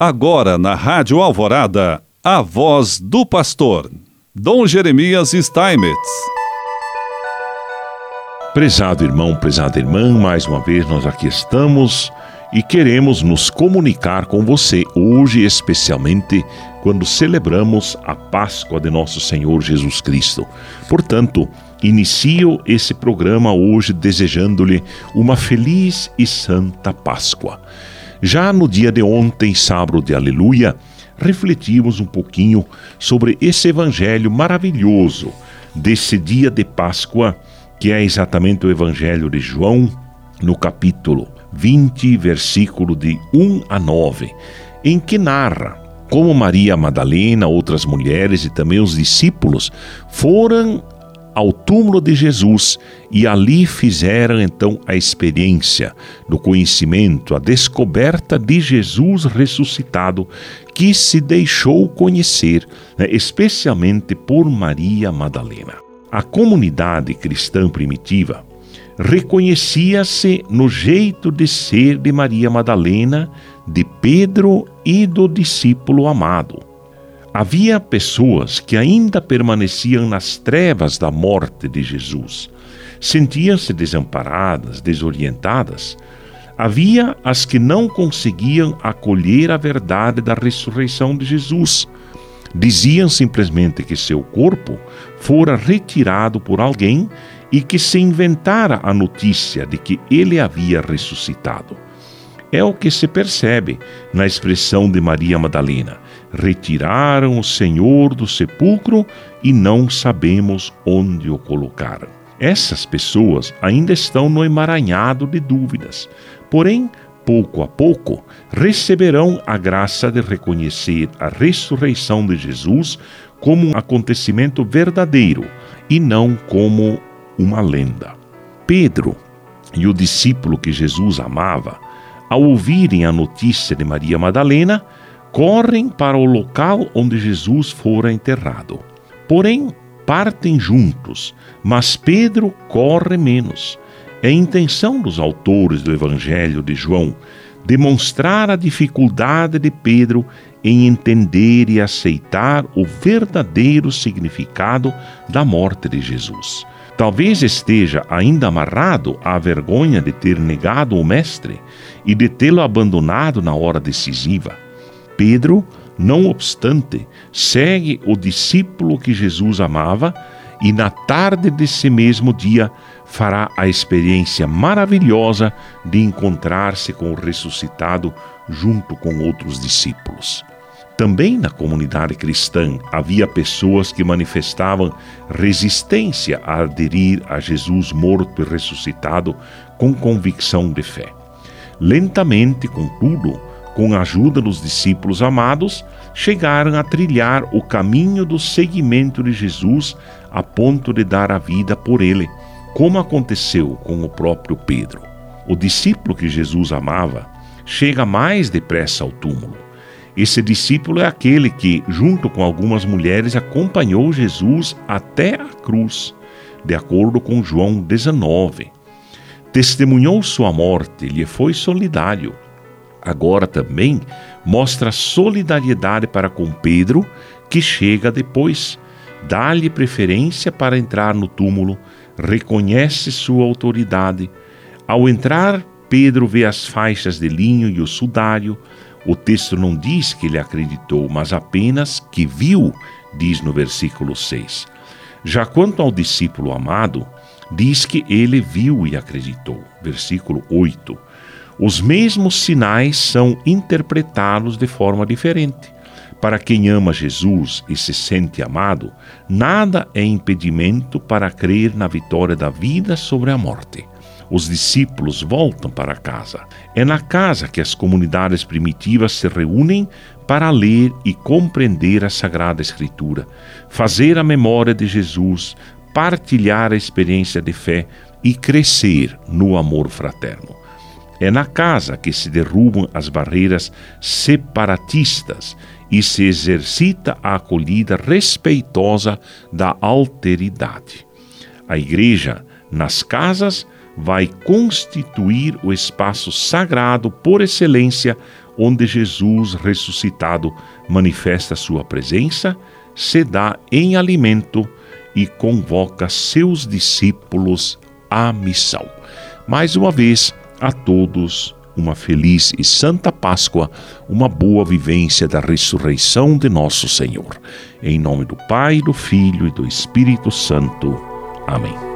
Agora na Rádio Alvorada, a voz do pastor, Dom Jeremias Steinmetz. Prezado irmão, prezada irmã, mais uma vez nós aqui estamos e queremos nos comunicar com você hoje, especialmente quando celebramos a Páscoa de nosso Senhor Jesus Cristo. Portanto, inicio esse programa hoje desejando-lhe uma feliz e santa Páscoa. Já no dia de ontem, sábado de Aleluia, refletimos um pouquinho sobre esse evangelho maravilhoso desse dia de Páscoa, que é exatamente o evangelho de João, no capítulo 20, versículo de 1 a 9, em que narra como Maria Madalena, outras mulheres e também os discípulos foram ao túmulo de Jesus e ali fizeram então a experiência do conhecimento, a descoberta de Jesus ressuscitado, que se deixou conhecer, né, especialmente por Maria Madalena. A comunidade cristã primitiva reconhecia-se no jeito de ser de Maria Madalena, de Pedro e do discípulo amado. Havia pessoas que ainda permaneciam nas trevas da morte de Jesus. Sentiam-se desamparadas, desorientadas. Havia as que não conseguiam acolher a verdade da ressurreição de Jesus. Diziam simplesmente que seu corpo fora retirado por alguém e que se inventara a notícia de que ele havia ressuscitado. É o que se percebe na expressão de Maria Madalena retiraram o Senhor do sepulcro e não sabemos onde o colocaram. Essas pessoas ainda estão no emaranhado de dúvidas, porém, pouco a pouco, receberão a graça de reconhecer a ressurreição de Jesus como um acontecimento verdadeiro e não como uma lenda. Pedro e o discípulo que Jesus amava, ao ouvirem a notícia de Maria Madalena, correm para o local onde Jesus fora enterrado. Porém, partem juntos, mas Pedro corre menos. É intenção dos autores do Evangelho de João demonstrar a dificuldade de Pedro em entender e aceitar o verdadeiro significado da morte de Jesus. Talvez esteja ainda amarrado à vergonha de ter negado o Mestre e de tê-lo abandonado na hora decisiva. Pedro, não obstante, segue o discípulo que Jesus amava e na tarde desse mesmo dia fará a experiência maravilhosa de encontrar-se com o ressuscitado junto com outros discípulos. Também na comunidade cristã havia pessoas que manifestavam resistência a aderir a Jesus morto e ressuscitado com convicção de fé. Lentamente, contudo, com a ajuda dos discípulos amados, chegaram a trilhar o caminho do seguimento de Jesus a ponto de dar a vida por ele, como aconteceu com o próprio Pedro. O discípulo que Jesus amava chega mais depressa ao túmulo. Esse discípulo é aquele que, junto com algumas mulheres, acompanhou Jesus até a cruz, de acordo com João 19. Testemunhou sua morte, lhe foi solidário agora também mostra solidariedade para com Pedro, que chega depois, dá-lhe preferência para entrar no túmulo, reconhece sua autoridade. Ao entrar, Pedro vê as faixas de linho e o sudário. O texto não diz que ele acreditou, mas apenas que viu, diz no versículo 6. Já quanto ao discípulo amado, diz que ele viu e acreditou. Versículo 8. Os mesmos sinais são interpretados de forma diferente. Para quem ama Jesus e se sente amado, nada é impedimento para crer na vitória da vida sobre a morte. Os discípulos voltam para casa. É na casa que as comunidades primitivas se reúnem para ler e compreender a Sagrada Escritura, fazer a memória de Jesus, partilhar a experiência de fé e crescer no amor fraterno. É na casa que se derrubam as barreiras separatistas e se exercita a acolhida respeitosa da alteridade. A igreja, nas casas, vai constituir o espaço sagrado por excelência onde Jesus ressuscitado manifesta sua presença, se dá em alimento e convoca seus discípulos à missão. Mais uma vez, a todos uma feliz e santa Páscoa, uma boa vivência da ressurreição de nosso Senhor. Em nome do Pai, do Filho e do Espírito Santo. Amém.